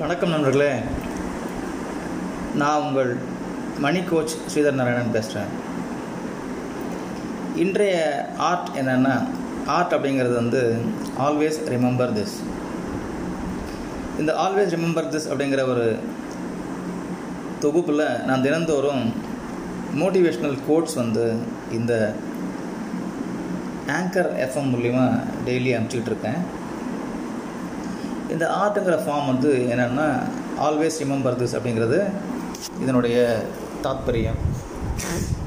வணக்கம் நண்பர்களே. நான் உங்கள் மணி கோச் ஸ்ரீதர் நாராயணன் பேசுகிறேன் இன்றைய ஆர்ட் என்னென்னா ஆர்ட் அப்படிங்கிறது வந்து ஆல்வேஸ் ரிமெம்பர் திஸ் இந்த ஆல்வேஸ் ரிமெம்பர் திஸ் அப்படிங்கிற ஒரு தொகுப்பில் நான் தினந்தோறும் மோட்டிவேஷ்னல் கோட்ஸ் வந்து இந்த ஆங்கர் எஃப்எம் மூலிமா டெய்லி அனுப்பிச்சிக்கிட்டு இருக்கேன். இந்த ஆர்ட்டுங்கிற ஃபார்ம் வந்து என்னென்னா ஆல்வேஸ் ரிமெம்பர் திஸ் அப்படிங்கிறது இதனுடைய தாத்பரியம்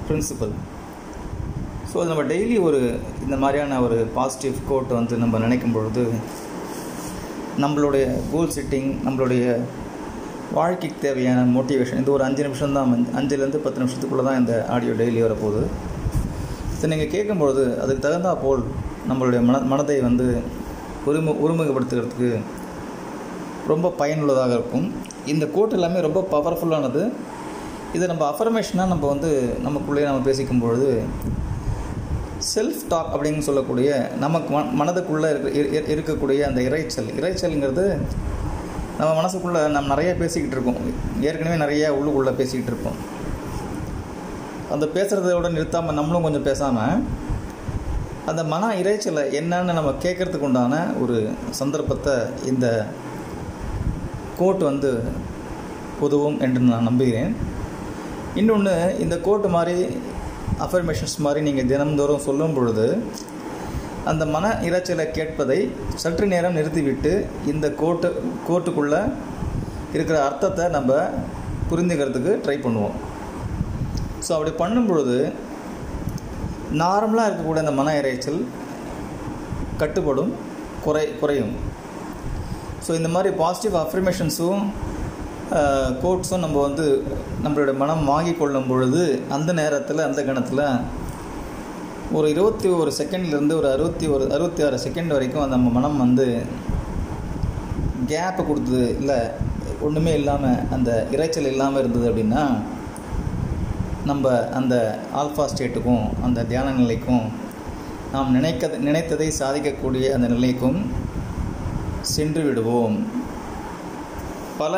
பிரின்சிபல் ஸோ நம்ம டெய்லி ஒரு இந்த மாதிரியான ஒரு பாசிட்டிவ் கோட் வந்து நம்ம நினைக்கும் பொழுது நம்மளுடைய கோல் செட்டிங் நம்மளுடைய வாழ்க்கைக்கு தேவையான மோட்டிவேஷன் இது ஒரு அஞ்சு நிமிஷம் தான் அஞ்சுலேருந்து பத்து நிமிஷத்துக்குள்ளே தான் இந்த ஆடியோ டெய்லி வரப்போகுது. ஸோ நீங்கள் கேட்கும்பொழுது அதுக்கு தகுந்தா போல் நம்மளுடைய மன மனதை வந்து ஒருமு ஒருமுகப்படுத்துகிறதுக்கு ரொம்ப பயனுள்ளதாக இருக்கும். இந்த கோட் எல்லாமே ரொம்ப பவர்ஃபுல்லானது இதை நம்ம அஃபர்மேஷனாக நம்ம வந்து நமக்குள்ளேயே நம்ம பேசிக்கும் பொழுது செல்ஃப் டாக் அப்படின்னு சொல்லக்கூடிய நமக்கு ம மனதுக்குள்ளே இருக்க இருக்கக்கூடிய அந்த இறைச்சல். இறைச்சல்ங்கிறது நம்ம மனசுக்குள்ளே நம்ம நிறைய பேசிக்கிட்டு இருக்கோம் ஏற்கனவே நிறைய உள்ளுக்குள்ளே பேசிக்கிட்டு இருப்போம். அந்த பேசுகிறதோட நிறுத்தாமல் நம்மளும் கொஞ்சம் பேசாமல் அந்த மன இறைச்சலை என்னன்னு நம்ம கேட்குறதுக்கு உண்டான ஒரு சந்தர்ப்பத்தை இந்த கோட் வந்து உதவும் என்று நான் நம்புகிறேன். இன்னொன்று இந்த கோட் மாதிரி அஃபர்மேஷன்ஸ் மாதிரி நீங்கள் தினம்தோறும் சொல்லும் பொழுது அந்த மன இறைச்சலை கேட்பதை சற்று நேரம் நிறுத்திவிட்டு இந்த கோட்டு கோட்டுக்குள்ளே இருக்கிற அர்த்தத்தை நம்ம புரிந்துக்கிறதுக்கு ட்ரை பண்ணுவோம். ஸோ அப்படி பண்ணும் பொழுது நார்மலாக இருக்கக்கூடிய அந்த மன இறைச்சல் கட்டுப்படும் குறை குறையும். ஸோ இந்த மாதிரி பாசிட்டிவ் அஃபர்மேஷன்ஸும் கோட்ஸும் நம்ம வந்து நம்மளுடைய மனம் வாங்கி கொள்ளும் பொழுது அந்த நேரத்தில் அந்த கணத்தில் ஒரு இருபத்தி ஒரு செகண்ட்லேருந்து ஒரு அறுபத்தி ஒரு அறுபத்தி ஆறு செகண்ட் வரைக்கும் நம்ம மனம் வந்து கேப்பை கொடுத்தது இல்லை ஒன்றுமே இல்லாமல் அந்த இறைச்சல் இல்லாமல் இருந்தது அப்படின்னா நம்ம அந்த ஆல்ஃபா ஸ்டேட்டுக்கும் அந்த தியான நிலைக்கும் நாம் நினைக்க நினைத்ததை சாதிக்கக்கூடிய அந்த நிலைக்கும் சென்று விடுவோம் பல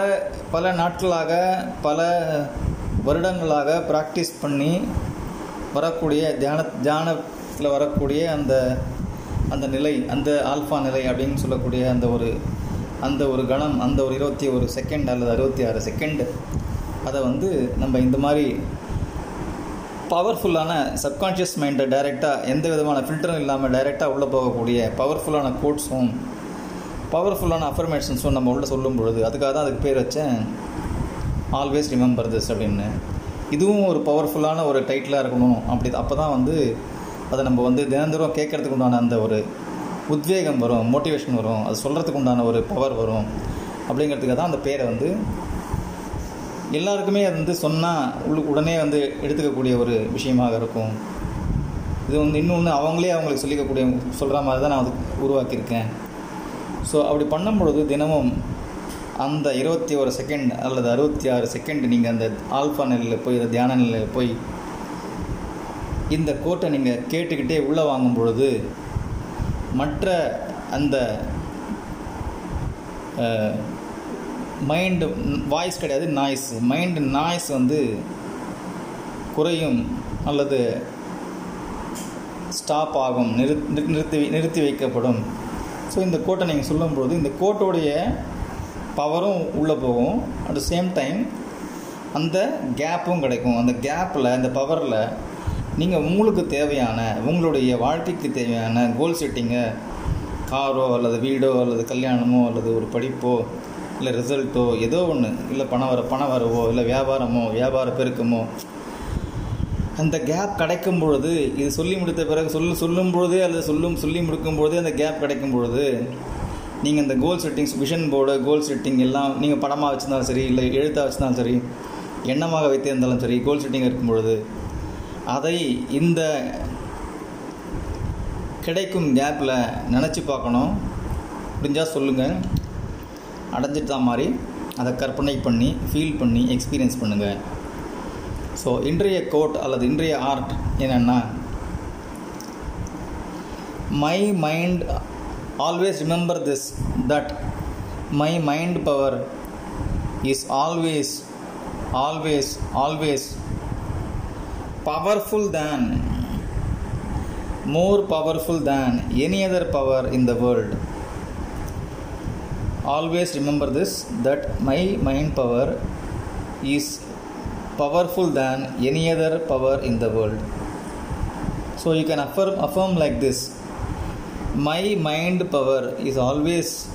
பல நாட்களாக பல வருடங்களாக ப்ராக்டிஸ் பண்ணி வரக்கூடிய தியான தியானத்தில் வரக்கூடிய அந்த அந்த நிலை அந்த ஆல்ஃபா நிலை அப்படின்னு சொல்லக்கூடிய அந்த ஒரு அந்த ஒரு கணம் அந்த ஒரு இருபத்தி ஒரு செகண்ட் அல்லது அறுபத்தி ஆறு செகண்டு அதை வந்து நம்ம இந்த மாதிரி பவர்ஃபுல்லான சப்கான்ஷியஸ் மைண்டை டைரெக்டாக எந்த விதமான ஃபில்டரும் இல்லாமல் டைரெக்டாக உள்ளே போகக்கூடிய பவர்ஃபுல்லான கோட்ஸும் பவர்ஃபுல்லான அஃபர்மேஷன்ஸும் நம்ம உள்ள சொல்லும் பொழுது அதுக்காக தான் அதுக்கு பேர் வச்சேன் ஆல்வேஸ் ரிமெம்பர் திஸ் அப்படின்னு. இதுவும் ஒரு பவர்ஃபுல்லான ஒரு டைட்டிலாக இருக்கணும். அப்படி அப்போ தான் வந்து அதை நம்ம வந்து தினந்தோறும் கேட்குறதுக்கு உண்டான அந்த ஒரு உத்வேகம் வரும் மோட்டிவேஷன் வரும் அது சொல்கிறதுக்கு உண்டான ஒரு பவர் வரும். அப்படிங்கிறதுக்காக தான் அந்த பேரை வந்து எல்லாருக்குமே அது வந்து சொன்னால் உள்ள உடனே வந்து எடுத்துக்கக்கூடிய ஒரு விஷயமாக இருக்கும். இது வந்து இன்னொன்று அவங்களே அவங்களுக்கு சொல்லிக்கக்கூடிய சொல்கிற மாதிரி தான் நான் அது உருவாக்கியிருக்கேன். ஸோ அப்படி பண்ணும் பொழுது தினமும் அந்த இருபத்தி ஒரு செகண்ட் அல்லது அறுபத்தி ஆறு செகண்ட் நீங்கள் அந்த ஆல்ஃபா நிலையில் போய் அந்த தியான நிலையில் போய் இந்த கோட்டை நீங்கள் கேட்டுக்கிட்டே உள்ளே வாங்கும் பொழுது மற்ற அந்த மைண்டு வாய்ஸ் கிடையாது நாய்ஸ் மைண்டு நாய்ஸ் வந்து குறையும் அல்லது ஸ்டாப் ஆகும் நிறுத்தி நிறுத்தி நிறுத்தி வைக்கப்படும். ஸோ இந்த கோட்டை நீங்கள் சொல்லும்போது இந்த கோட்டோடைய பவரும் உள்ளே போகும். அட் த சேம் டைம் அந்த கேப்பும் கிடைக்கும். அந்த கேப்பில் அந்த பவரில் நீங்கள் உங்களுக்கு தேவையான உங்களுடைய வாழ்க்கைக்கு தேவையான கோல் செட்டிங்கை காரோ அல்லது வீடோ அல்லது கல்யாணமோ அல்லது ஒரு படிப்போ இல்லை ரிசல்ட்டோ ஏதோ ஒன்று இல்லை பணம் வர பணம் வரவோ இல்லை வியாபாரமோ வியாபார பெருக்கமோ அந்த கேப் கிடைக்கும் பொழுது இது சொல்லி முடித்த பிறகு சொல்ல சொல்லும் பொழுதே அல்லது சொல்லும் சொல்லி முடிக்கும் பொழுதே அந்த கேப் கிடைக்கும் பொழுது நீங்கள் இந்த goal settings vision board goal setting எல்லாம் நீங்கள் படமாக வச்சுருந்தாலும் சரி இல்லை எழுத்தாக வச்சுருந்தாலும் சரி எண்ணமாக வைத்திருந்தாலும் சரி கோல் செட்டிங் இருக்கும் பொழுது அதை இந்த கிடைக்கும் கேப்பில் நினச்சி பார்க்கணும். முடிஞ்சால் சொல்லுங்கள் அடைஞ்சிட்டு தான் மாதிரி அதை கற்பனை பண்ணி ஃபீல் பண்ணி எக்ஸ்பீரியன்ஸ் பண்ணுங்கள் ஸோ இன்றைய கோட் அல்லது இன்றைய ஆர்ட் என்னென்னா my mind always remember this that my mind power is always always always powerful than more powerful than any other power in the world always remember this that my mind power is powerful than any other power in the world. So you can affirm, affirm like this My mind power is always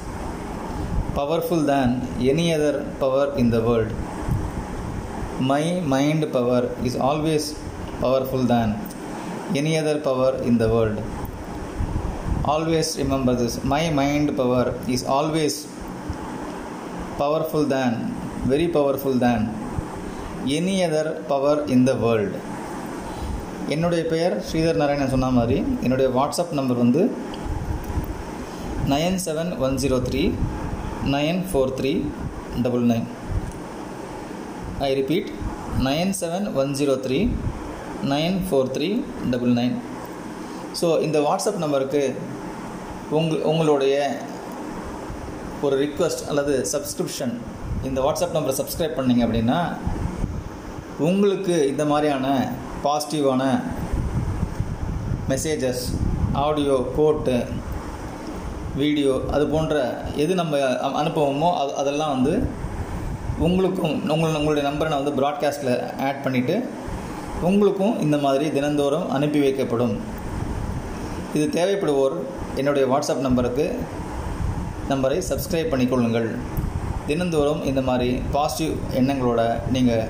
powerful than any other power in the world. My mind power is always powerful than any other power in the world. Always remember this. My mind power is always powerful than, very powerful than any other power in the world என்னுடைய பெயர் ஸ்ரீதர் நாராயணன் சொன்ன மாதிரி என்னுடைய WhatsApp number வந்து nine seven one zero three nine four three double nine. I repeat nine seven one zero three nine four three double nine. So இந்த WhatsApp நம்பருக்கு உங் உங்களுடைய ஒரு ரிக்வஸ்ட் அல்லது சப்ஸ்கிரிப்ஷன் இந்த வாட்ஸ்அப் நம்பரை சப்ஸ்கிரைப் பண்ணிங்க அப்படின்னா உங்களுக்கு இந்த மாதிரியான பாசிட்டிவான மெசேஜஸ் ஆடியோ கோட்டு வீடியோ அது போன்ற எது நம்ம அனுப்புவோமோ அது அதெல்லாம் வந்து உங்களுக்கும் உங்களை உங்களுடைய நம்பரை நான் வந்து ப்ராட்காஸ்ட்டில் ஆட் பண்ணிவிட்டு உங்களுக்கும் இந்த மாதிரி தினந்தோறும் அனுப்பி வைக்கப்படும். இது தேவைப்படுவோர் என்னுடைய வாட்ஸ்அப் நம்பருக்கு நம்பரை சப்ஸ்கிரைப் பண்ணிக்கொள்ளுங்கள். தினந்தோறும் இந்த மாதிரி பாசிட்டிவ் எண்ணங்களோட நீங்கள்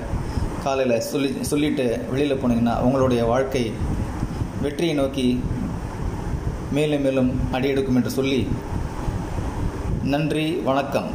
காலையில் சொல்லி சொல்லிவிட்டு வெளியில் போனீங்கன்னா உங்களுடைய வாழ்க்கை வெற்றியை நோக்கி மேலும் மேலும் அடியெடுக்கும் என்று சொல்லி நன்றி வணக்கம்.